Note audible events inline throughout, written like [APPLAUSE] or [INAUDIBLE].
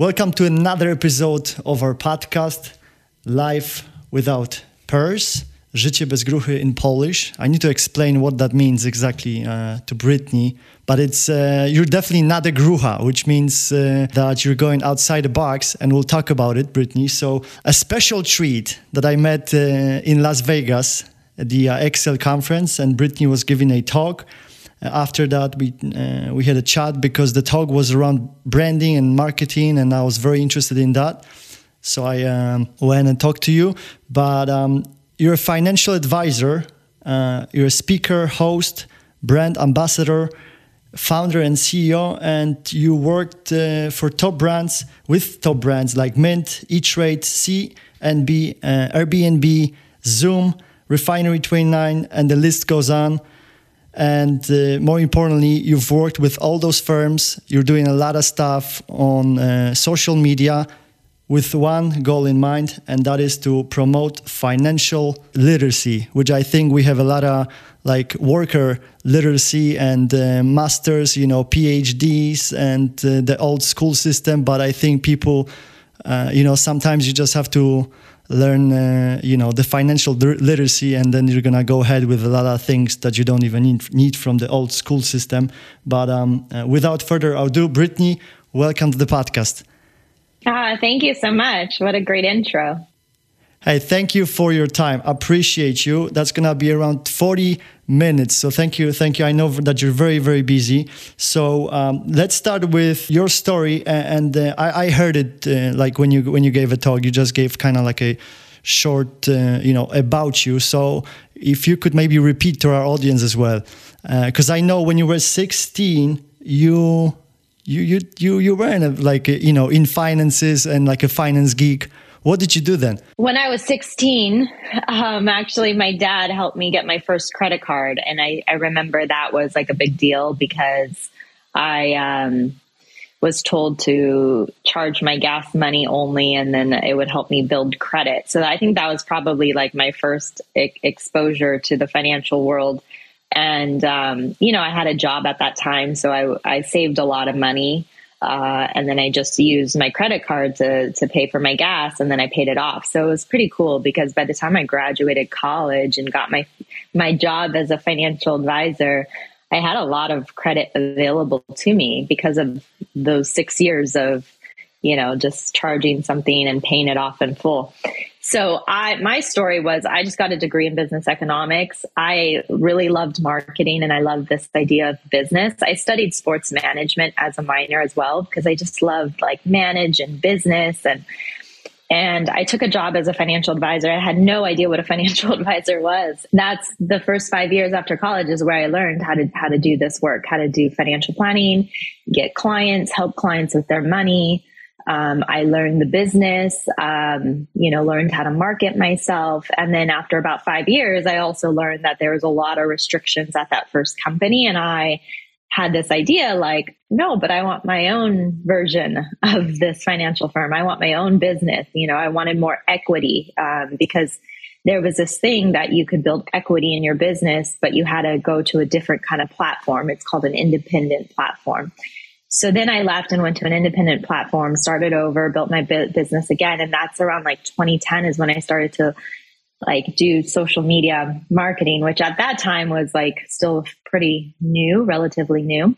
Welcome to another episode of our podcast, Life Without Purse, Życie bez gruchy in Polish. I need to explain what that means exactly uh, to Brittney, but it's uh, you're definitely not a grucha, which means uh, that you're going outside the box, and we'll talk about it, Brittney. So, a special treat that I met uh, in Las Vegas at the uh, Excel conference, and Brittney was giving a talk after that we uh, we had a chat because the talk was around branding and marketing and i was very interested in that. So i um, went and talked to you. But um, you're a financial advisor uh, you're a speaker host brand ambassador founder and ceo and you worked uh, for top brands with top brands like mint e-trade c and b uh, airbnb zoom refinery 29 and the list goes on and uh, more importantly you've worked with all those firms. You're doing a lot of stuff on uh, social media with one goal in mind and that is to promote financial literacy which i think we have a lot of like worker literacy and uh, masters you know phds and uh, the old school system. But i think people uh, you know sometimes you just have to learn uh, you know the financial literacy and then you're gonna go ahead with a lot of things that you don't even need, need from the old school system. But um, uh, without further ado brittney welcome to the podcast. Ah, thank you so much. What a great intro Hey, thank you for your time. Appreciate you. That's gonna be around 40 minutes. So thank you, thank you. I know that you're very, very busy. So um, let's start with your story. And uh, I, I, heard it uh, like when you when you gave a talk, you just gave kind of like a short, uh, you know, about you. So if you could maybe repeat to our audience as well, because uh, I know when you were 16, you you you you you were in a, like you know in finances and like a finance geek what did you do then? When I was 16, um, actually, my dad helped me get my first credit card. And I, I remember that was like a big deal because I um, was told to charge my gas money only and then it would help me build credit. So I think that was probably like my first exposure to the financial world. And, um, you know, I had a job at that time. So I, I saved a lot of money. Uh, and then I just used my credit card to to pay for my gas, and then I paid it off. So it was pretty cool because by the time I graduated college and got my my job as a financial advisor, I had a lot of credit available to me because of those six years of you know just charging something and paying it off in full. So I my story was I just got a degree in business economics. I really loved marketing and I loved this idea of business. I studied sports management as a minor as well because I just loved like manage and business and and I took a job as a financial advisor. I had no idea what a [LAUGHS] financial advisor was. That's the first 5 years after college is where I learned how to how to do this work, how to do financial planning, get clients, help clients with their money, um, I learned the business, um, you know, learned how to market myself. And then after about five years, I also learned that there was a lot of restrictions at that first company. And I had this idea like, no, but I want my own version of this financial firm. I want my own business. You know, I wanted more equity um, because there was this thing that you could build equity in your business, but you had to go to a different kind of platform. It's called an independent platform. So then I left and went to an independent platform, started over, built my business again. And that's around like 2010 is when I started to like do social media marketing, which at that time was like still pretty new, relatively new,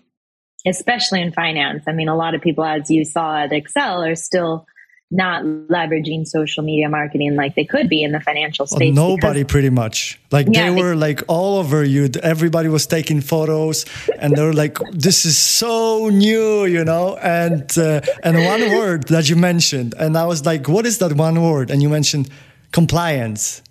especially in finance. I mean, a lot of people, as you saw at Excel, are still not leveraging social media marketing like they could be in the financial space. Well, nobody, because, pretty much. Like yeah, they were like all over you. Everybody was taking photos, and they were like, "This is so new," you know. And uh, and one word that you mentioned, and I was like, "What is that one word?" And you mentioned compliance.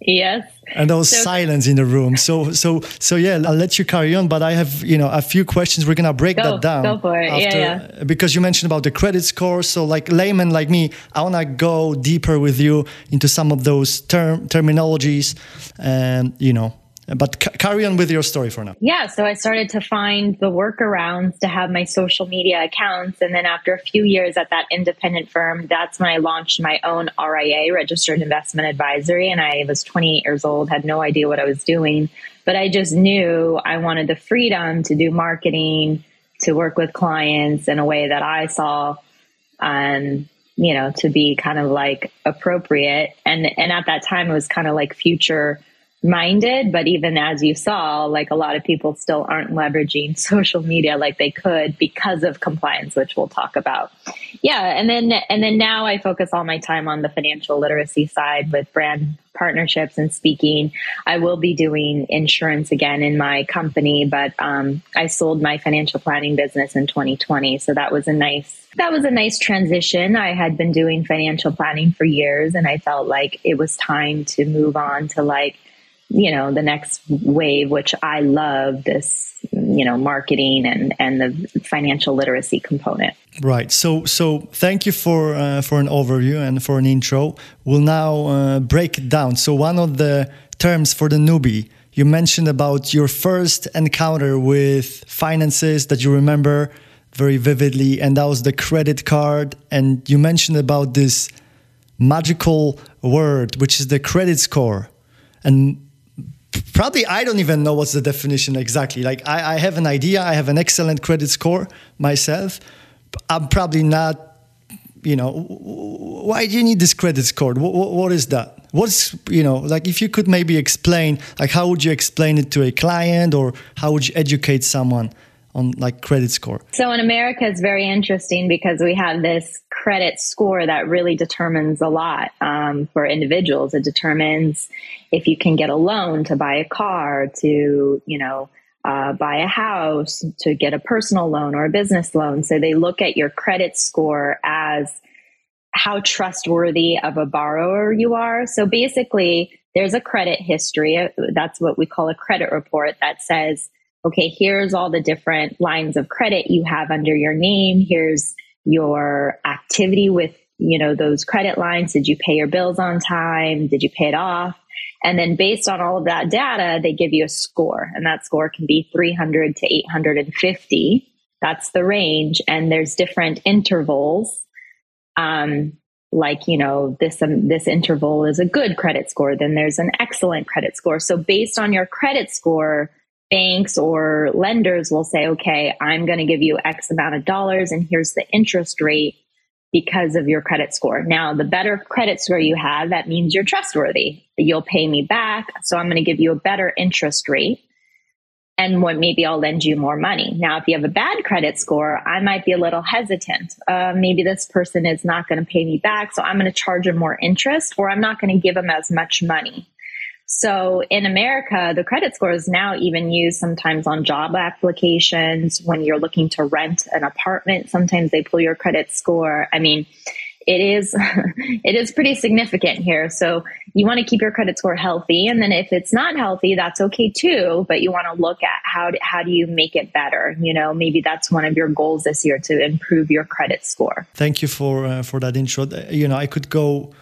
Yes. And there was so, silence in the room. So so so yeah, I'll let you carry on. But I have you know a few questions. We're gonna break go, that down. Go for it. After, yeah, yeah. Because you mentioned about the credit score. So like layman like me, I wanna go deeper with you into some of those term terminologies, and you know but c- carry on with your story for now. Yeah, so I started to find the workarounds to have my social media accounts. And then after a few years at that independent firm, that's when I launched my own RIA, Registered Investment Advisory. And I was 28 years old, had no idea what I was doing. But I just knew I wanted the freedom to do marketing, to work with clients in a way that I saw um, you know, to be kind of like appropriate. And and at that time, it was kind of like future minded but even as you saw like a lot of people still aren't leveraging [LAUGHS] social media like they could because of compliance which we'll talk about. Yeah and then and then now i focus all my time on the financial literacy side with brand partnerships and speaking. I will be doing insurance again in my company but um, i sold my financial planning business in 2020 so that was a nice that was a nice transition. I had been doing financial planning for years and i felt like it was time to move on to like you know the next wave which i love this you know marketing and and the financial literacy component. Right. So so thank you for uh, for an overview and for an intro. We'll now uh, break it down. So one of the terms for the newbie you mentioned about your first encounter with finances that you remember very vividly and that was the credit card. And you mentioned about this magical word which is the credit score. And probably I don't even know what's the definition exactly. Like I, I, have an idea, I have an excellent credit score myself. I'm probably not, you know, why do you need this credit score? what, what is that? What's, you know, like if you could maybe explain, like how would you explain it to a client or how would you educate someone on like credit score? So in America, it's very interesting because we have this credit score that really determines a lot um, for individuals. It determines if you can get a loan to buy a car, to, you know, uh, buy a house, to get a personal loan or a business loan. So they look at your credit score as how trustworthy of a borrower you are. So basically, there's a credit history. That's what we call a credit report that says, okay, here's all the different lines of credit you have under your name. Here's your activity with, you know, those credit lines. Did you pay your bills on time? Did you pay it off? And then based on all of that data, they give you a score and that score can be 300 to 850. That's the range. And there's different intervals. Um, like, you know, this, um, this interval is a good credit score. Then there's an excellent credit score. So based on your credit score, banks or lenders will say, okay, I'm going to give you X amount of dollars and here's the interest rate because of your credit score. Now, the better credit score you have, that means you're trustworthy. You'll pay me back. So I'm going to give you a better interest rate. And what maybe I'll lend you more money. Now, if you have a bad credit score, I might be a little hesitant. Uh, maybe this person is not going to pay me back. So I'm going to charge them more interest or I'm not going to give them as much money. So in America, the credit score is now even used sometimes on job applications when you're looking to rent an apartment. Sometimes they pull your credit score. I mean, it is [LAUGHS] it is pretty significant here. So you want to keep your credit score healthy, and then if it's not healthy, that's okay too. But you want to look at how do, how do you make it better? You know, maybe that's one of your goals this year to improve your credit score. Thank you for uh, for that intro. You know, I could go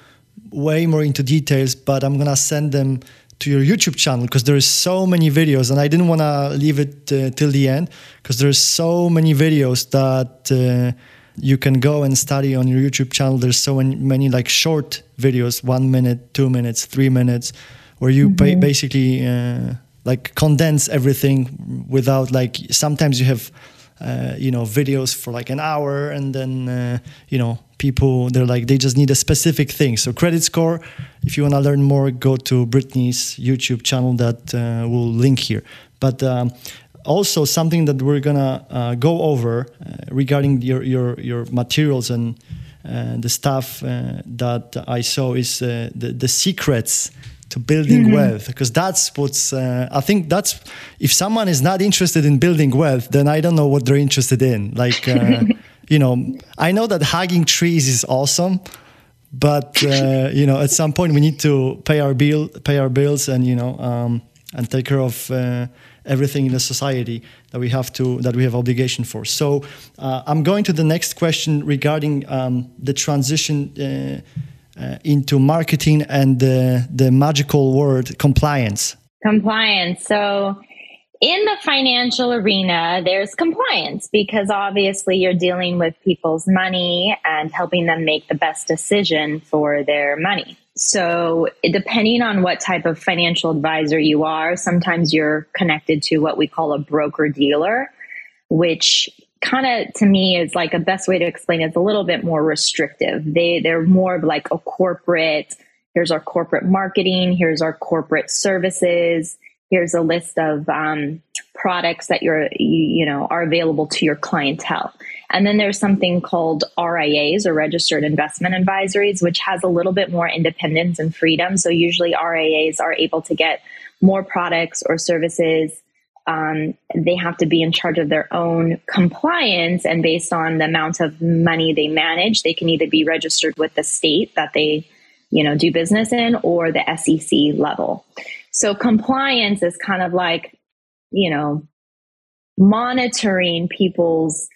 way more into details, but I'm gonna send them to your YouTube channel because there is so many videos, and I didn't want to leave it uh, till the end because there's so many videos that uh, you can go and study on your YouTube channel. There's so many, many like short videos, one minute, two minutes, three minutes, where you mm-hmm. ba- basically uh, like condense everything without like sometimes you have uh, you know videos for like an hour and then uh, you know people they're like they just need a specific thing. So credit score if you want to learn more go to brittney's youtube channel that uh, will link here. But um, also something that we're gonna uh, go over uh, regarding your, your your materials and uh, the stuff that I saw is the the secrets to building mm-hmm. wealth because that's what's I think that's if someone is not interested in building wealth then I don't know what they're interested in like [LAUGHS] you know, I know that hugging trees is awesome, but uh, you know, at some point we need to pay our bill, pay our bills, and you know, um, and take care of uh, everything in the society that we have to that we have obligation for. So uh, I'm going to the next question regarding um, the transition. Uh, into marketing and the magical word compliance. Compliance. So, in the financial arena, there's compliance because obviously you're dealing with people's money and helping them make the best decision for their money. So, depending on what type of financial advisor you are, sometimes you're connected to what we call a broker dealer, which kind of to me is like a best way to explain it's a little bit more restrictive. They they're more of like a corporate. Here's our corporate marketing. Here's our corporate services. Here's a list of um, products that you're you, you know are available to your clientele. And then there's something called RIAs or registered investment advisories, which has a little bit more independence and freedom. So usually RIAs are able to get more products or services um, they have to be in charge of their own compliance and based on the amount of money they manage they can either be registered with the state that they you know do business in or the sec level. So compliance is kind of like you know monitoring people's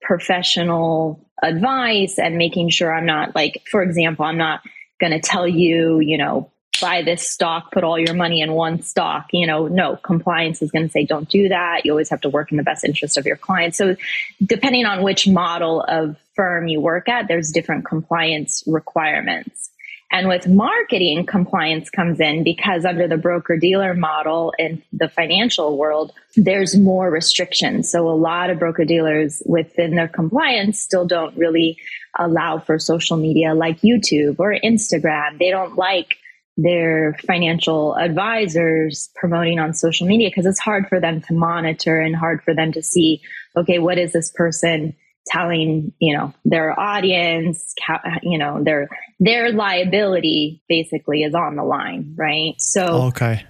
professional advice and making sure i'm not like for example i'm not going to tell you you know buy this stock, put all your money in one stock. You know, no, compliance is going to say don't do that. You always have to work in the best interest of your client. So, depending on which model of firm you work at, there's different compliance requirements. And with marketing, compliance comes in because under the broker dealer model in the financial world, there's more restrictions. So a lot of broker dealers within their compliance still don't really allow for social media like YouTube or Instagram. They don't like their financial advisors promoting on social media because it's hard for them to monitor and hard for them to see okay what is this person telling you know their audience? You know their their liability basically is on the line right? So okay.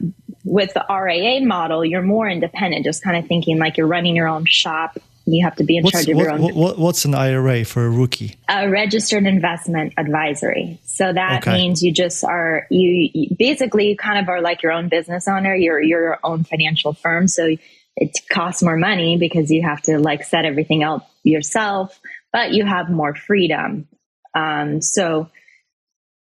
with the RIA model you're more independent just kind of thinking like you're running your own shop you have to be in what's, charge of what, your own. What, what's an IRA for a rookie? A registered investment advisory. So that okay. means you just are you, you, basically you kind of are like your own business owner. You're your own financial firm. So it costs more money because you have to like set everything up yourself, but you have more freedom. Um, so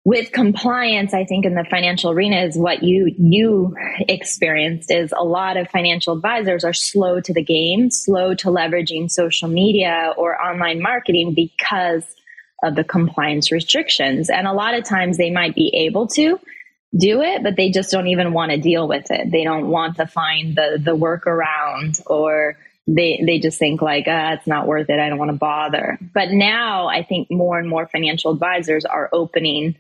with compliance i think in the financial arena is what you you experienced is a lot of financial advisors are slow to the game slow to leveraging social media or online marketing because of the compliance restrictions. And a lot of times they might be able to do it but they just don't even want to deal with it. They don't want to find the the workaround or they they just think like ah, it's not worth it. I don't want to bother. But now i think more and more financial advisors are opening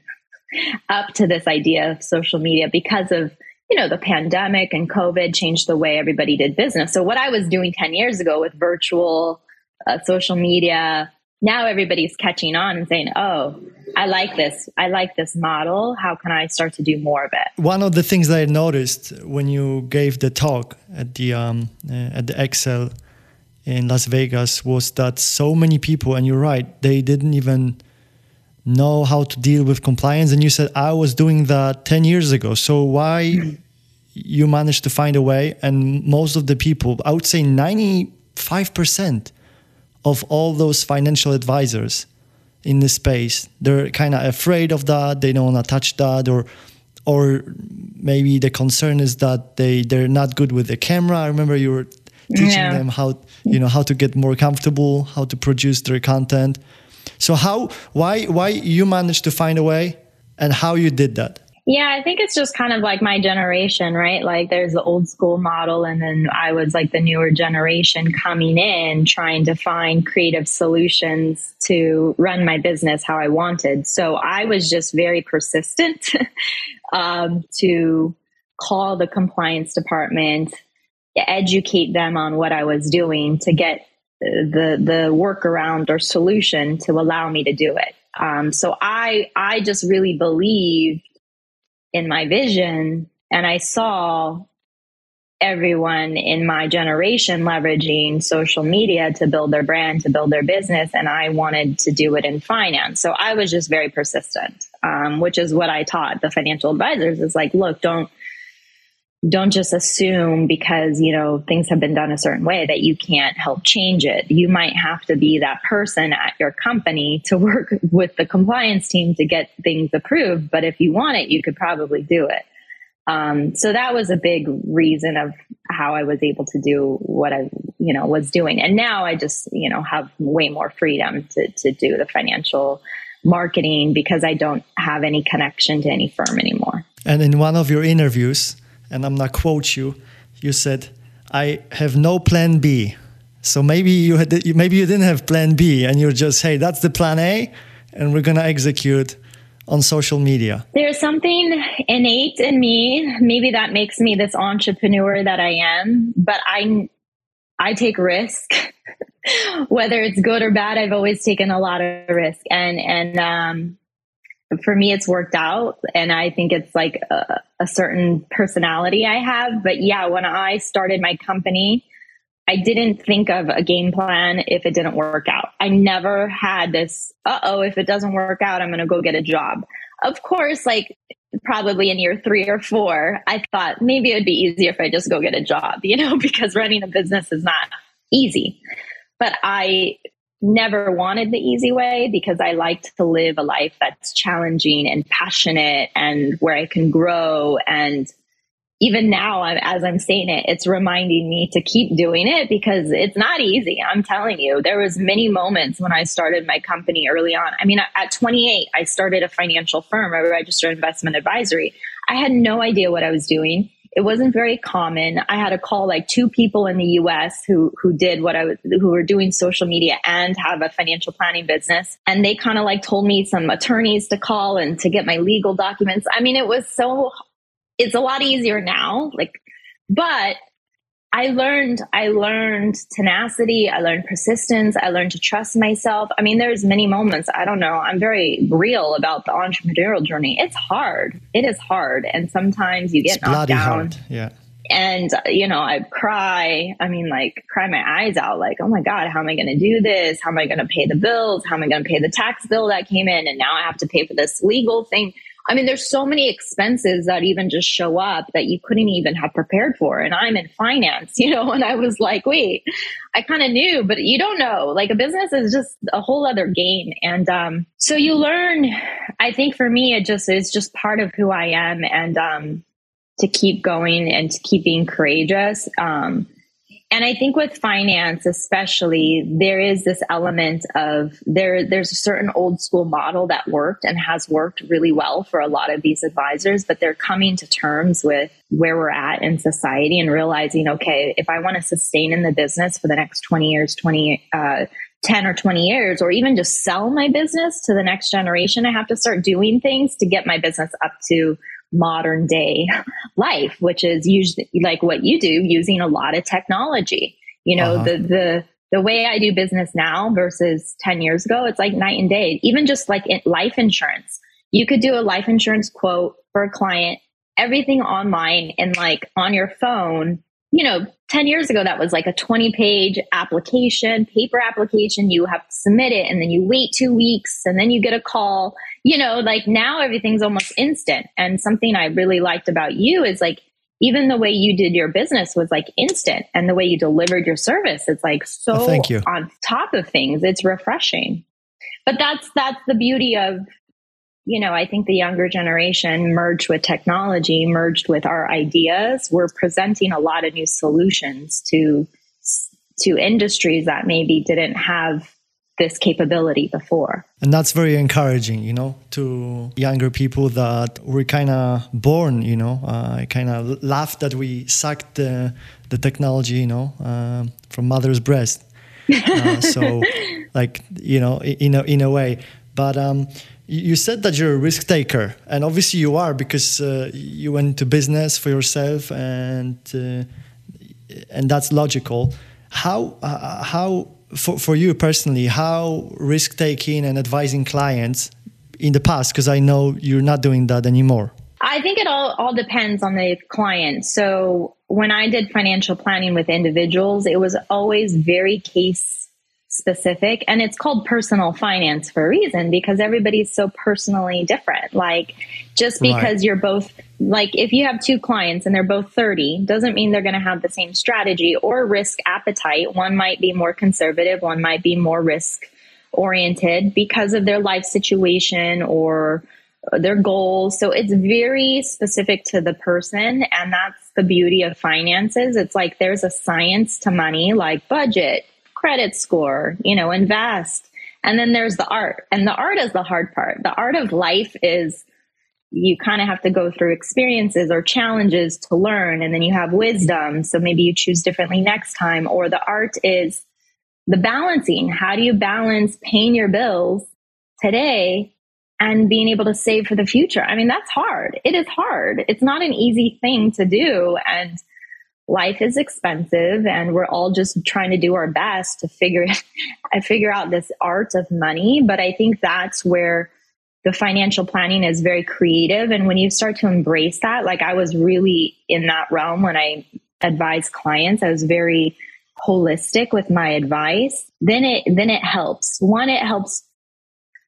up to this idea of social media because of you know the pandemic and covid changed the way everybody did business. So what i was doing 10 years ago with virtual uh, social media now everybody's catching on and saying oh i like this. I like this model. How can i start to do more of it? One of the things that i noticed when you gave the talk at the um, uh, at the excel in las vegas was that so many people and you're right they didn't even know how to deal with compliance. And you said i was doing that 10 years ago. So why you managed to find a way? And most of the people i would say 95% of all those financial advisors in this space they're kind of afraid of that they don't want to touch that or or maybe the concern is that they they're not good with the camera i remember you were teaching yeah. them how you know how to get more comfortable how to produce their content so how why why you managed to find a way and how you did that? Yeah, I think it's just kind of like my generation, right? Like there's the old school model and then I was like the newer generation coming in trying to find creative solutions to run my business how I wanted. So I was just very persistent [LAUGHS] um, to call the compliance department, educate them on what I was doing to get the the workaround or solution to allow me to do it. Um, so I I just really believed in my vision, and I saw everyone in my generation leveraging social media to build their brand, to build their business, and I wanted to do it in finance. So I was just very persistent, um, which is what I taught the financial advisors. Is like, look, don't don't just assume because you know things have been done a certain way that you can't help change it. You might have to be that person at your company to [LAUGHS] work with the compliance team to get things approved but if you want it you could probably do it. Um, so that was a big reason of how i was able to do what i you know was doing. And now i just you know have way more freedom to, to do the financial marketing because i don't have any connection to any firm anymore. And in one of your interviews and I'm not quote you, you said, I have no plan B. So maybe you had maybe you didn't have plan B and you're just hey that's the plan A and we're gonna execute on social media. There's something innate in me. Maybe that makes me this entrepreneur that I am, but I I take risk. [LAUGHS] Whether it's good or bad, I've always taken a lot of risk and and um for me it's worked out. And i think it's like a, a, certain personality i have. But yeah when i started my company i didn't think of a game plan if it didn't work out. I never had this uh-oh if it doesn't work out i'm going to go get a job. Of course like probably in year three or four i thought maybe it would be easier if i just go get a job [LAUGHS] you know because running a business is not easy. But i never wanted the easy way because I liked to live a life that's challenging and passionate and where I can grow. And even now, as I'm saying it, it's reminding me to keep doing it because it's not easy. I'm telling you, there was many moments when I started my company early on. I mean, at 28, I started a financial firm, a registered investment advisory. I had no idea what I was doing it wasn't very common. I had to call like two people in the US who who did what I was who were doing social media and have a financial planning business. And they kind of like told me some attorneys to call and to get my legal documents. I mean, it was so it's a lot easier now. Like but I learned, I learned tenacity. I learned persistence. I learned to trust myself. I mean, there's many moments. I don't know. I'm very real about the entrepreneurial journey. It's hard. It is hard. And sometimes you get it's knocked down. Hard. Yeah. And, you know, I cry. I mean, like cry my eyes out. Like, oh my God, how am I going to do this? How am I going to pay the bills? How am I going to pay the tax bill that came in? And now I have to pay for this legal thing. I mean, there's so many expenses that even just show up that you couldn't even have prepared for. And I'm in finance, [LAUGHS] you know, and I was like, wait, I kind of knew, but you don't know. Like a business is just a whole other game. And um, so you learn, I think for me, it just is just part of who I am. And um, to keep going and to keep being courageous. Um, and I think with finance, especially, there is this element of there. There's a certain old school model that worked and has worked really well for a lot of these advisors, but they're coming to terms with where we're at in society and realizing, okay, if I want to sustain in the business for the next 20 years, 20, uh, 10 or 20 years, or even just sell my business to the next generation, I have to start doing things to get my business up to modern day life, which is usually like what you do using a lot of technology. You know, uh-huh. the, the, the way I do business now versus 10 years ago, it's like night and day. Even just like life insurance, you could do a life insurance quote for a client, everything online and like on your phone you know, 10 years ago, that was like a 20 page application, paper application. You have to submit it and then you wait two weeks and then you get a call. You know, like now everything's almost instant. And something I really liked about you is like, even the way you did your business was like instant and the way you delivered your service, it's like so oh, thank you. on top of things. It's refreshing. But that's that's the beauty of you know, I think the younger generation merged with technology, merged with our ideas, we're presenting a lot of new solutions to to industries that maybe didn't have this capability before. And that's very encouraging, you know, to younger people that were kind of born, you know, I uh, kind of laugh that we sucked the, the technology, you know, uh, from mother's breast. [LAUGHS] Uh, so, like, you know, in a, in a way. But um, you said that you're a risk taker, and obviously you are because uh, you went to business for yourself, and uh, and that's logical. How uh, how for for you personally, how risk taking and advising clients in the past? Because I know you're not doing that anymore. I think it all all depends on the client. So when I did financial planning with individuals, it was always very case specific and it's called personal finance for a reason because everybody's so personally different like just because right. you're both like if you have two clients and they're both 30 doesn't mean they're going to have the same strategy or risk appetite one might be more conservative one might be more risk oriented because of their life situation or uh, their goals so it's very specific to the person and that's the beauty of finances it's like there's a science to money like budget credit score, you know, invest. And then there's the art. And the art is the hard part. The art of life is you kind of have to go through experiences or challenges to learn. And then you have wisdom. So maybe you choose differently next time. Or the art is the balancing. How do you balance paying your bills today and being able to save for the future? I mean, that's hard. It is hard. It's not an easy thing to do. And life is expensive and we're all just trying to do our best to figure [LAUGHS] figure out this art of money but i think that's where the financial planning is very creative. And when you start to embrace that like i was really in that realm when i advised clients. I was very holistic with my advice. Then it then it helps. One it helps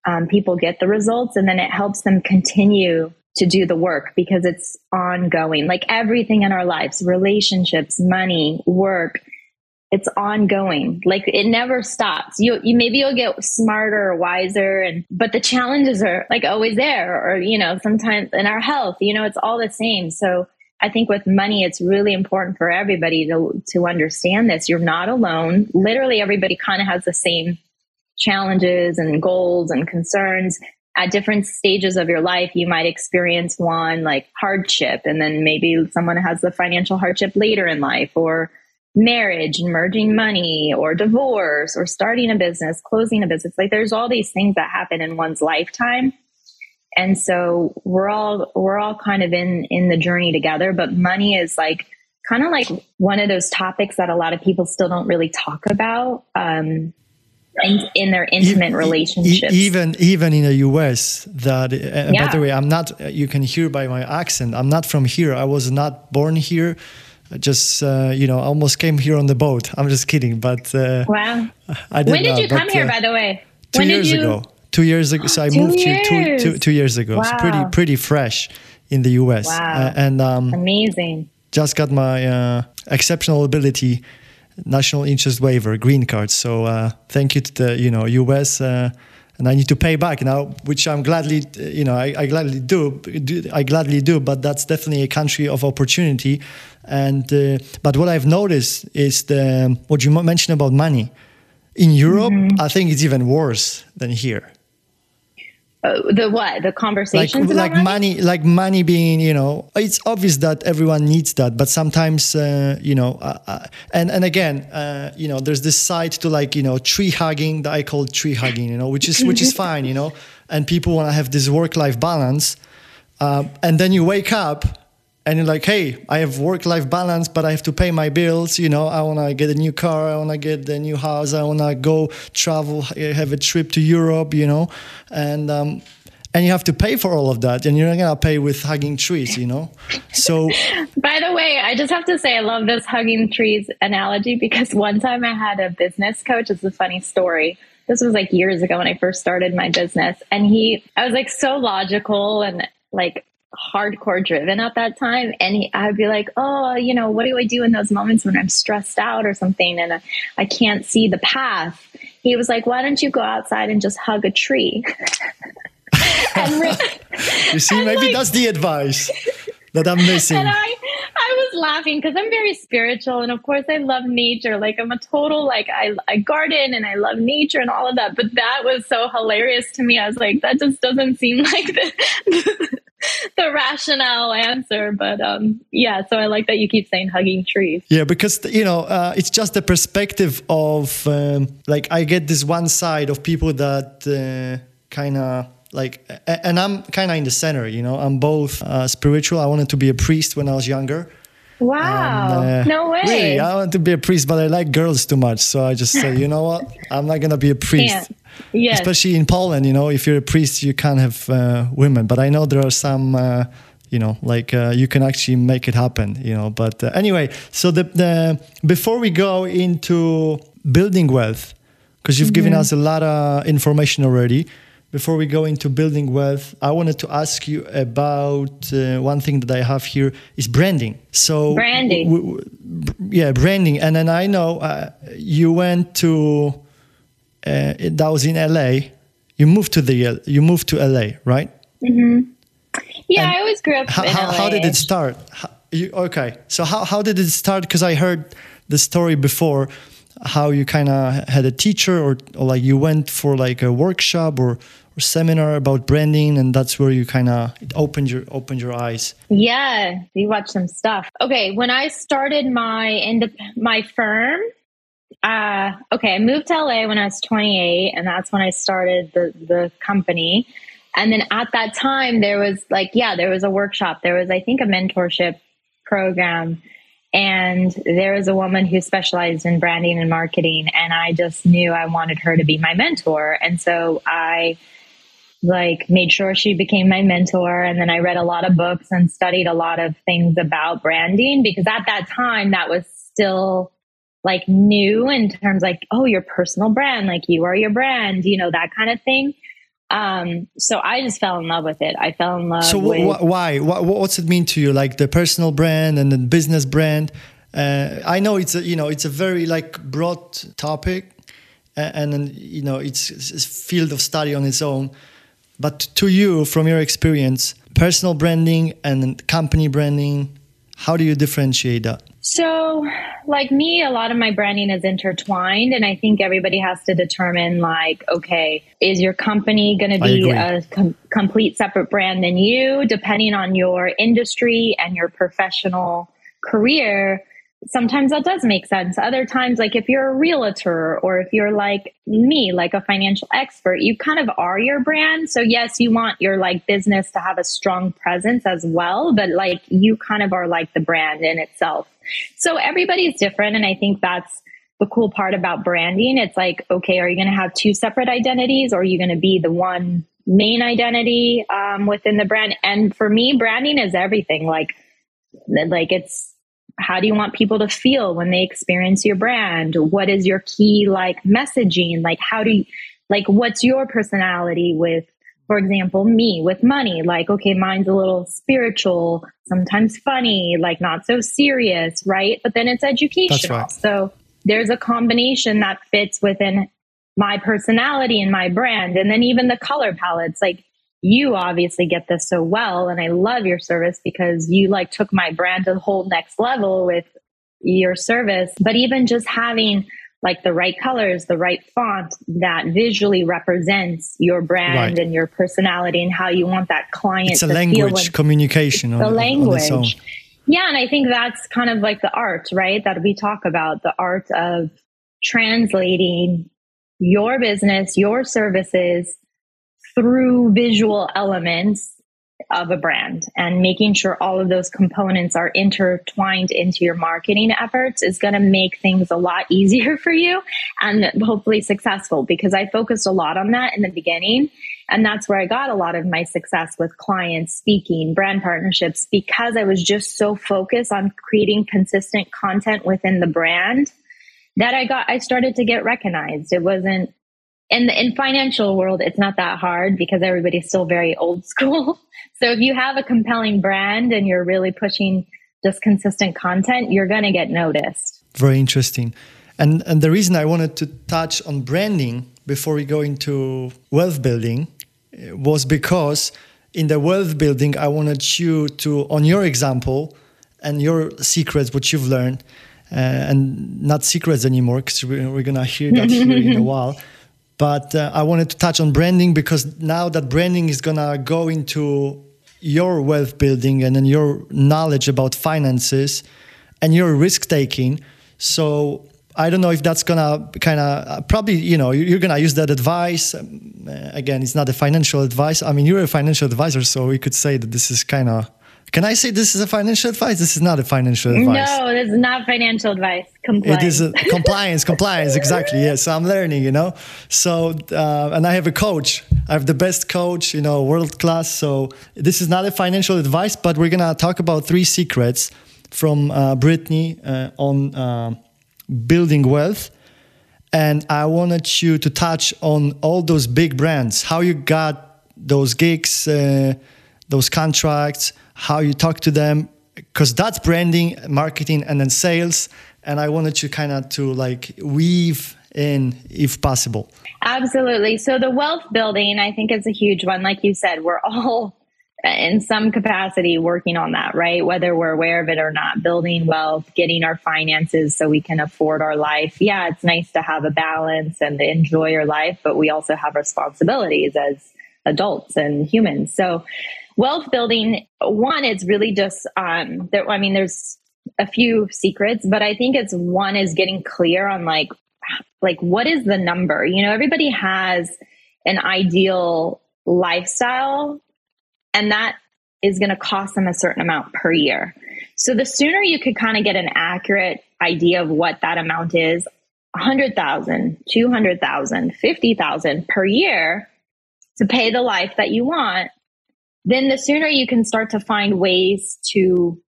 um, people get the results and then it helps them continue to do the work because it's ongoing. Like everything in our lives relationships money work it's ongoing. Like it never stops. You, you maybe you'll get smarter or wiser and but the challenges are like always there or you know sometimes in our health you know it's all the same. So i think with money it's really important for everybody to to understand this. You're not alone. Literally everybody kind of has the same challenges and goals and concerns. At different stages of your life, you might experience one like hardship, and then maybe someone has the financial hardship later in life, or marriage and merging money or divorce or starting a business, closing a business. Like there's all these things that happen in one's lifetime. And so we're all we're all kind of in in the journey together, but money is like kind of like one of those topics that a lot of people still don't really talk about. Um, in, in their intimate e- relationships. even even in the US, that uh, yeah. by the way, I'm not. You can hear by my accent. I'm not from here. I was not born here just uh, you know almost came here on the boat. I'm just kidding but uh, wow. I did when did not, you come but, here uh, by the way? two when years you... ago. Two years ago [GASPS] so i two moved years. here two, two, two years ago. Wow. it's pretty pretty fresh in the us wow. Uh, and um, amazing. just got my uh, exceptional ability national interest waiver green card. So uh, thank you to the you know us and I need to pay back now, which I'm gladly, you know, I, I gladly do, do, I gladly do. But that's definitely a country of opportunity, and uh, but what I've noticed is the what you mentioned about money in Europe. Mm-hmm. I think it's even worse than here. Uh, the what the conversations like, like money? money? like money being you know it's obvious that everyone needs that but sometimes uh, you know uh, uh and and again uh, you know there's this side to like you know tree hugging that i call tree hugging you know which is which is fine you know and people want to have this work life balance uh, and then you wake up and you're like, hey, I have work life balance, but I have to pay my bills. You know, I want to get a new car, I want to get a new house, I want to go travel, have a trip to Europe, you know, and um, and you have to pay for all of that, and you're not gonna pay with hugging trees, you know. So, [LAUGHS] by the way, I just have to say I love this hugging trees analogy because one time I had a business coach. It's a funny story. This was like years ago when I first started my business, and he, I was like so logical and like hardcore driven at that time and he, i'd be like oh you know what do i do in those moments when i'm stressed out or something and I, I can't see the path he was like why don't you go outside and just hug a tree [LAUGHS] re- you see maybe like, that's the advice that i'm missing and I, I was laughing because I'm very spiritual, and of course, I love nature. Like I'm a total like I, I garden and I love nature and all of that. But that was so hilarious to me. I was like, that just doesn't seem [LAUGHS] like the the rationale answer. But um, yeah, so I like that you keep saying hugging trees. Yeah, because you know uh, it's just the perspective of um, like I get this one side of people that uh, kind of like and i'm kind of in the center you know i'm both uh, spiritual i wanted to be a priest when i was younger Wow. And, uh, no way. Really, I want to be a priest, but I like girls too much. So I just say, you know what? I'm not going to be a priest. Yes. Especially in Poland, you know, if you're a priest, you can't have uh, women. But I know there are some, uh, you know, like uh, you can actually make it happen, you know. But uh, anyway, so the, the before we go into building wealth, because you've given us a lot of information already, before we go into building wealth, I wanted to ask you about uh, one thing that I have here is branding. So branding, yeah, branding. And then I know uh, you went to uh, that was in LA. You moved to the you moved to LA, right? Mm-hmm. Yeah, and I always grew up. How, how, how, did it start? How, you, okay, so how how did it start? Because I heard the story before how you kind of had a teacher or, or like you went for like a workshop or or seminar about branding and that's where you kind of opened your opened your eyes yeah you watch some stuff okay when i started my indep- my firm uh, okay, I moved to LA when I was 28, and that's when I started the the company. And then at that time, there was like, yeah, there was a workshop. There was, I think, a mentorship program. And there was a woman who specialized in branding and marketing. And I just knew I wanted her to be my mentor. And so I like made sure she became my mentor. And then I read a lot of books and studied a lot of things about branding because at that time that was still like new in terms like, oh, your personal brand, like you are your brand, you know, that kind of thing. Um, so I just fell in love with it. I fell in love. So with, wh- why? What, what's it mean to you? Like the personal brand and the business brand. Uh, I know it's a you know it's a very like broad topic, and, and you know it's, it's a field of study on its own. But to you, from your experience, personal branding and company branding, how do you differentiate that? So, like me, a lot of my branding is intertwined, and I think everybody has to determine, like, okay, is your company going to be a com- complete separate brand than you, depending on your industry and your professional career? Sometimes that does make sense. Other times, like if you're a realtor or if you're like me, like a financial expert, you kind of are your brand. So yes, you want your like business to have a strong presence as well, but like you kind of are like the brand in itself. So everybody's different. And I think that's the cool part about branding. It's like, okay, are you going to have two separate identities or are you going to be the one main identity um, within the brand? And for me, branding is everything. Like, like it's how do you want people to feel when they experience your brand? What is your key like messaging? Like how do you like what's your personality with for example me with money? Like okay mine's a little spiritual sometimes funny like not so serious right? But then it's educational right. so there's a combination that fits within my personality and my brand. And then even the color palettes like you obviously get this so well and i love your service because you like took my brand to the whole next level with your service. But even just having like the right colors the right font that visually represents your brand right. and your personality and how you want that client it's a language communication the language. yeah and i think that's kind of like the art right that we talk about the art of translating your business your services through visual elements of a brand and making sure all of those components are intertwined into your marketing efforts is going to make things a lot [LAUGHS] easier for you and hopefully successful because I focused a lot on that in the beginning. And that's where I got a lot of my success with clients, speaking, brand partnerships, because I was just so focused on creating consistent content within the brand that I got, I started to get recognized. It wasn't in the in financial world it's not that hard because everybody's still very old school. [LAUGHS] So if you have a compelling brand and you're really pushing just consistent content you're going to get noticed. Very interesting. And and the reason i wanted to touch on branding before we go into wealth building eh, was because in the wealth building i wanted you to on your example and your secrets what you've learned uh, and not secrets anymore because we're, we're going to hear that here in a [LAUGHS] while but uh, I wanted to touch on branding because now that branding is gonna go into your wealth building and then your knowledge about finances and your risk taking. So I don't know if that's gonna kind of uh, probably you know you're gonna use that advice. Um, uh, again, it's not a financial advice. I mean, you're a financial advisor, so we could say that this is kind of can I say this is a financial advice? This is not a financial advice. No, this is not financial advice. Compliance. It is a, compliance, [LAUGHS] compliance, exactly. Yes, so I'm learning, you know. So, uh, and I have a coach. I have the best coach, you know, world class. So this is not a financial advice, but we're gonna talk about three secrets from uh, Brittney uh, on uh, building wealth. And I wanted you to touch on all those big brands, how you got those gigs, uh, those contracts how you talk to them because that's branding marketing and then sales. And i wanted you kind of to like weave in if possible. Absolutely. So the wealth building i think is a huge one. Like you said we're [LAUGHS] all in some capacity working on that right? Whether we're aware of it or not building wealth getting our finances so we can afford our life. Yeah it's nice to have a balance and enjoy your life but we also have responsibilities as adults and humans. So wealth building one, it's really just um there i mean there's a few secrets but i think it's one is getting clear on like like what is the number? You know, everybody has an ideal lifestyle and that is going to cost them a certain amount per year. So the sooner you could kind of get an accurate idea of what that amount is, 100,000, 200,000, 50,000 per year to pay the life that you want, then the sooner you can start to find ways to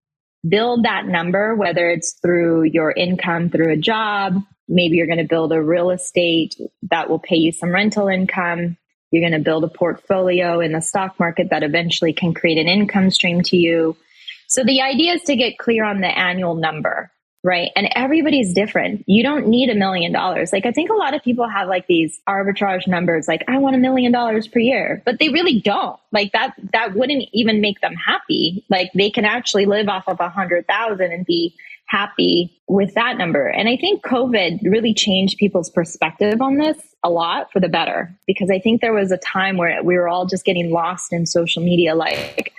build that number, whether it's through your income through a job, maybe you're going to build a real estate that will pay you some rental income. You're going to build a portfolio in the stock market that eventually can create an income stream to you. So the idea is to get clear on the annual number right? And everybody's different. You don't need a million dollars. Like I think a lot of people have like these arbitrage numbers like I want a million dollars per year, but they really don't. Like that that wouldn't even make them happy. Like they can actually live off of a hundred thousand and be happy with that number. And I think COVID really changed people's perspective on this a lot for the better because I think there was a time where we were all just getting lost in social media like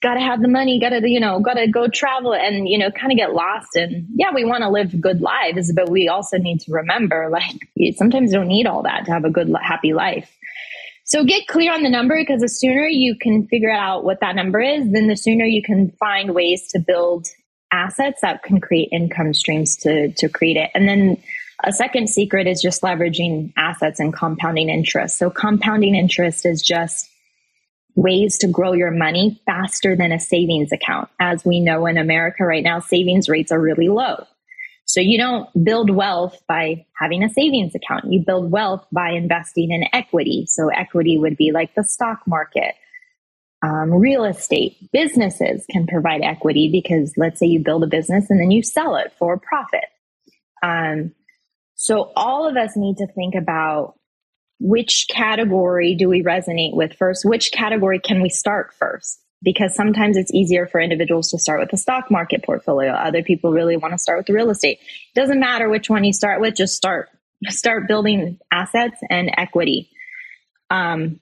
gotta have the money, gotta, you know, gotta go travel and, you know, kind of get lost. And yeah, we want to live good lives, but we also need to remember [LAUGHS] like you sometimes don't need all that to have a good, happy life. So get clear on the number because the sooner you can figure out what that number is, then the sooner you can find ways to build assets that can create income streams to, to create it. And then a second secret is just leveraging assets and compounding interest. So compounding interest is just ways to grow your money faster than a savings account. As we know in America right now, savings rates are really low. So you don't build wealth by having a savings account. You build wealth by investing in equity. So equity would be like the stock market. Um, real estate businesses can provide equity because let's say you build a business and then you sell it for a profit. Um, so all of us need to think about which category do we resonate with first? Which category can we start first? Because sometimes it's easier for individuals to start with the stock market portfolio. Other people really want to start with the real estate. It doesn't matter which one you start with, just start. Start building assets and equity. Um,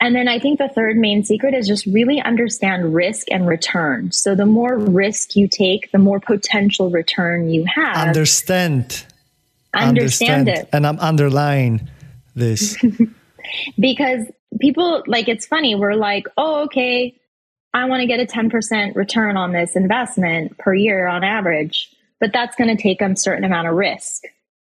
and then I think the third main secret is just really understand risk and return. So the more risk you take, the more potential return you have. Understand. Understand, understand. it. And I'm underlying this? [LAUGHS] because people like it's funny, we're like, oh, okay, I want to get a 10% return on this investment per year on average, but that's going to take a certain amount of risk,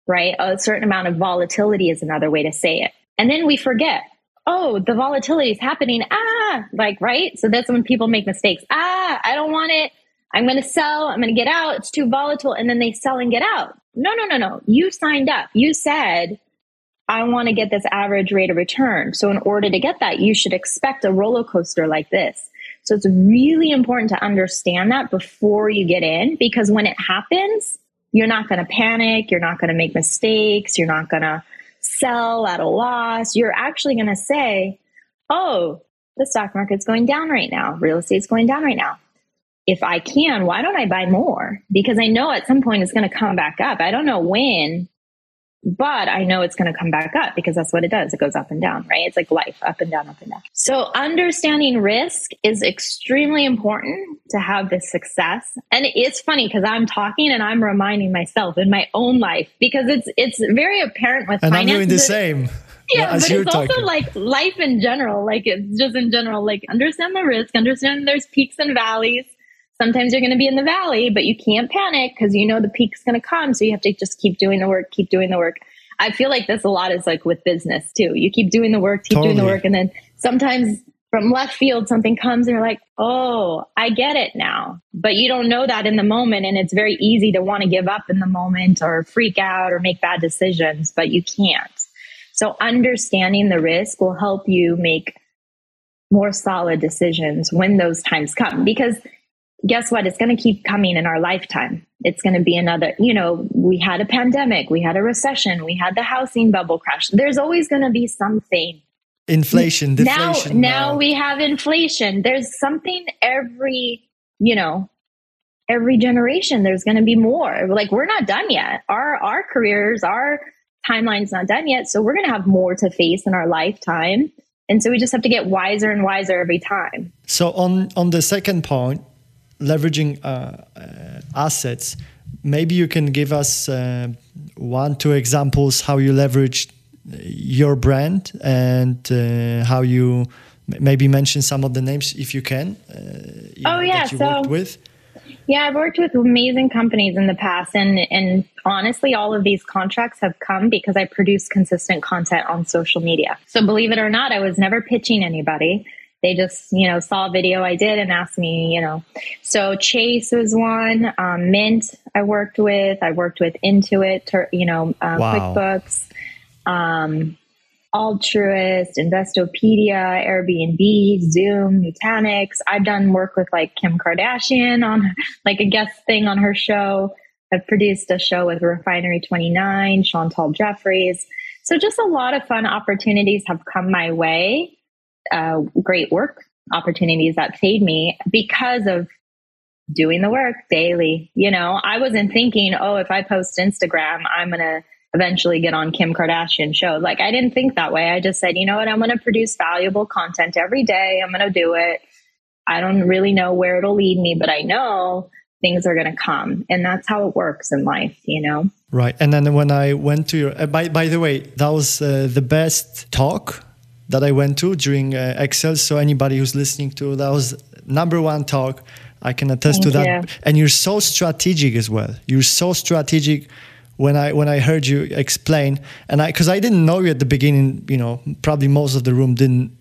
right? A certain amount of volatility is another way to say it. And then we forget, oh, the volatility is happening. Ah, like, right? So that's when people make mistakes. Ah, I don't want it. I'm going to sell. I'm going to get out. It's too volatile. And then they sell and get out. No, no, no, no. You signed up. You said, I want to get this average rate of return. So in order to get that, you should expect a roller coaster like this. So it's really important to understand that before you get in because when it happens, you're not going to panic. You're not going to make mistakes. You're not going to sell at a loss. You're actually going to say, Oh, the stock market's going down right now. Real estate's going down right now. If I can, why don't I buy more? Because I know at some point it's going to come back up. I don't know when, but I know it's going to come back up because that's what it does. It goes up and down, right? It's like life, up and down, up and down. So understanding risk is extremely important to have this success. And it's funny because I'm talking and I'm reminding myself in my own life because it's it's very apparent with and finances. I'm doing the same. Yeah, but it's talking. also like life in general. Like it's just in general, like understand the risk, understand there's peaks and valleys sometimes you're going to be in the valley, but you can't panic because you know the peak's going to come. So you have to just keep doing the work, keep doing the work. I feel like this a lot is like with business too. You keep doing the work, keep totally. doing the work, and then sometimes from left field something comes and you're like, oh, I get it now. But you don't know that in the moment. And it's very easy to want to give up in the moment or freak out or make bad decisions, but you can't. So understanding the risk will help you make more solid decisions when those times come because guess what? It's going to keep coming in our lifetime. It's going to be another, you know, we had a pandemic, we had a recession, we had the housing bubble crash. There's always going to be something. Inflation, deflation. Now, now we have inflation. There's something every, you know, every generation. There's going to be more. Like we're not done yet. Our our careers, our timeline's not done yet. So we're going to have more to face in our lifetime. And so we just have to get wiser and wiser every time. So on on the second point, leveraging uh, uh, assets, maybe you can give us uh, one, two examples how you leverage your brand and uh, how you maybe mention some of the names if you can. Uh, you oh know, yeah, so with. Yeah, I've worked with amazing companies in the past, and and honestly, all of these contracts have come because I produce consistent content on social media. So believe it or not, I was never pitching anybody. They just, you know, saw a video I did and asked me, you know. So Chase was one. Um, Mint, I worked with. I worked with Intuit, you know, uh, wow. QuickBooks, um, Altruist, Investopedia, Airbnb, Zoom, Nutanix. I've done work with like Kim Kardashian on like a guest thing on her show. I've produced a show with Refinery 29, Chantal Jeffries. So just a lot of fun opportunities have come my way uh, great work opportunities that paid me because of doing the work daily. You know, I wasn't thinking, oh, if I post Instagram, I'm going to eventually get on Kim Kardashian show. Like I didn't think that way. I just said, you know what, I'm going to produce valuable content every day. I'm going to do it. I don't really know where it'll lead me, but I know things are going to come. And that's how it works in life, you know? Right. And then when I went to your, uh, by, by the way, that was uh, the best talk that I went to during uh, Excel. So anybody who's listening to that was number one talk. I can attest Thank to that. You. And you're so strategic as well. You're so strategic when I when I heard you explain, and I because I didn't know you at the beginning. You know, probably most of the room didn't.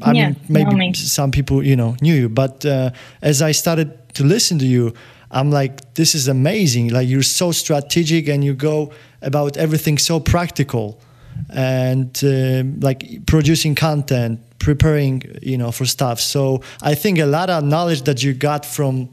I yeah, mean, maybe some people you know knew you, but uh, as I started to listen to you, I'm like, this is amazing. Like you're so strategic, and you go about everything so practical and uh, like producing content preparing you know for stuff. So i think a lot of knowledge that you got from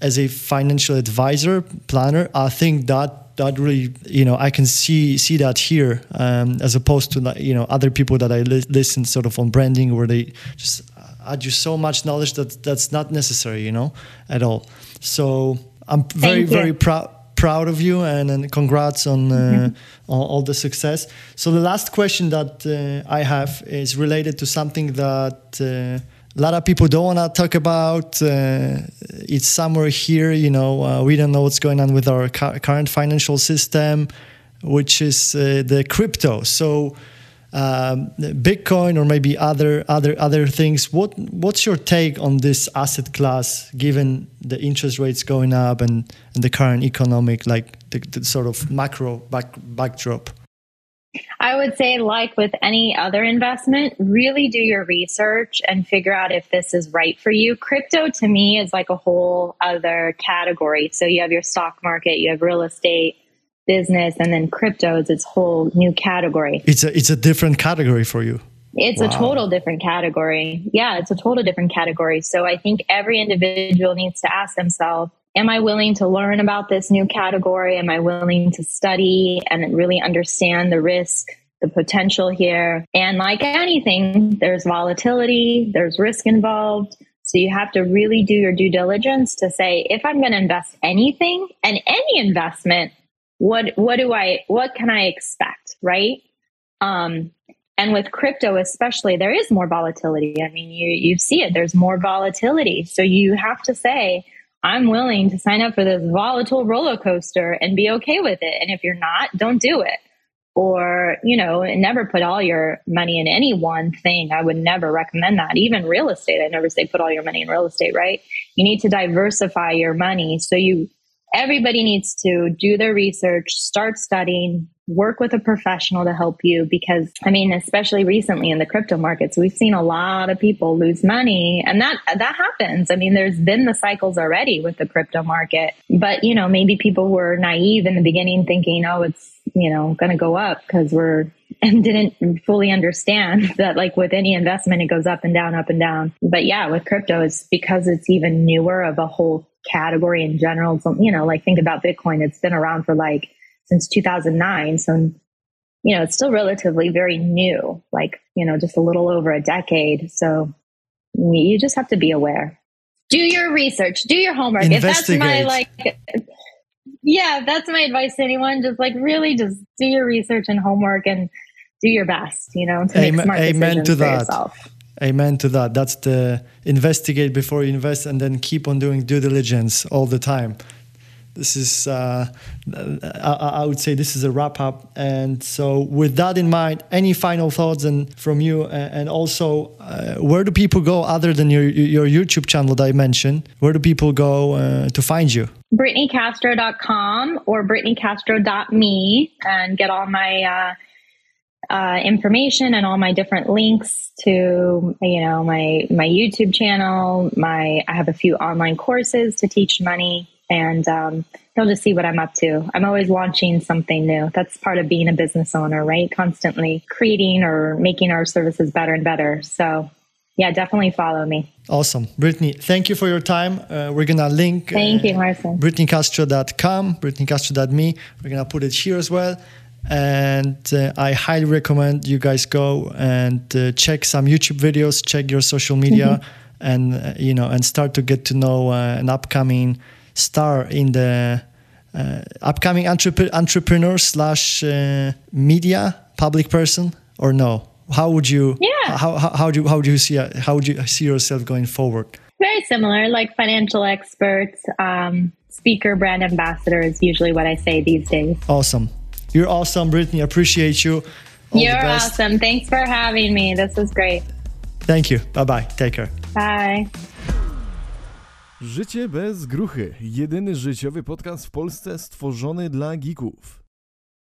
as a financial advisor planner i think that that really you know i can see see that here um, as opposed to you know other people that i li- listen sort of on branding where they just add you so much knowledge that that's not necessary you know at all. So i'm very very proud proud of you and, and congrats on, uh, mm-hmm. on, all the success. So the last question that uh, I have is related to something that uh, a lot of people don't want to talk about. Uh, it's somewhere here, you know, uh, we don't know what's going on with our cu- current financial system, which is uh, the crypto. So um, Bitcoin or maybe other other other things. What what's your take on this asset class, given the interest rates going up and, and the current economic, like the, the sort of macro back, backdrop? I would say, like with any other investment, really do your research and figure out if this is right for you. Crypto to me is like a whole other category. So you have your stock market, you have real estate, business and then crypto is its whole new category. It's a it's a different category for you. It's wow. a total different category. Yeah, it's a total different category. So I think every individual needs to ask themselves, am I willing to learn about this new category? Am I willing to study and really understand the risk, the potential here? And like anything, there's volatility, there's risk involved. So you have to really do your due diligence to say, if I'm going to invest anything and any investment, what what do i what can i expect right? Um and with crypto especially there is more volatility. I mean you you see it. There's more volatility. So you have to say i'm willing to sign up for this volatile roller coaster and be okay with it. And if you're not don't do it. Or you know never put all your money in any one thing. I would never recommend that. Even real estate i never say put all your money in real estate right? You need to diversify your money so you everybody needs to do their research, start studying, work with a professional to help you because I mean, especially recently in the crypto markets, we've seen a lot of people lose money and that that happens. I mean, there's been the cycles already with the crypto market, but you know, maybe people were naive in the beginning thinking, "Oh, it's, you know, going to go up because we're [LAUGHS] and didn't fully understand that like with any investment it goes up and down up and down but yeah with crypto it's because it's even newer of a whole category in general. So, you know, like think about Bitcoin. It's been around for like since 2009. So, you know, it's still relatively very new, like, you know, just a little over a decade. So you just have to be aware. Do your research, do your homework. If that's my like, yeah, that's my advice to anyone. Just like really just do your research and homework and do your best, you know, to make amen, smart decisions amen to for that. yourself. Amen to that. That's the investigate before you invest and then keep on doing due diligence all the time. this is uh, I, I, would say this is a wrap up and so with that in mind any final thoughts and from you and also uh, where do people go other than your your youtube channel that i mentioned where do people go uh, to find you brittneycastro.com or brittneycastro.me and get all my uh, information and all my different links to you know my my youtube channel my i have a few online courses to teach money and um, they'll just see what I'm up to. I'm always launching something new. That's part of being a business owner, right? Constantly creating or making our services better and better. So, yeah, definitely follow me. Awesome. Brittney, thank you for your time. Uh, we're going to link thank uh, you, Marcin. BrittneyCastro.com, BrittneyCastro.me. We're going to put it here as well. And uh, I highly recommend you guys go and uh, check some YouTube videos, check your social media, mm-hmm. and uh, you know, and start to get to know uh, an upcoming star in the uh, upcoming entrep- entrepreneur slash uh, media public person or no? How would you? Yeah. How, how, how do you, how do you see how would you see yourself going forward? Very similar, like financial experts, um, speaker, brand ambassador is usually what I say these days. Awesome. You're awesome, Brittany. Appreciate you. All You're awesome. Thanks for having me. This was great. Thank you. Bye bye. Take care. Bye. Życie bez gruchy. Jedyny życiowy podcast w Polsce stworzony dla geeków.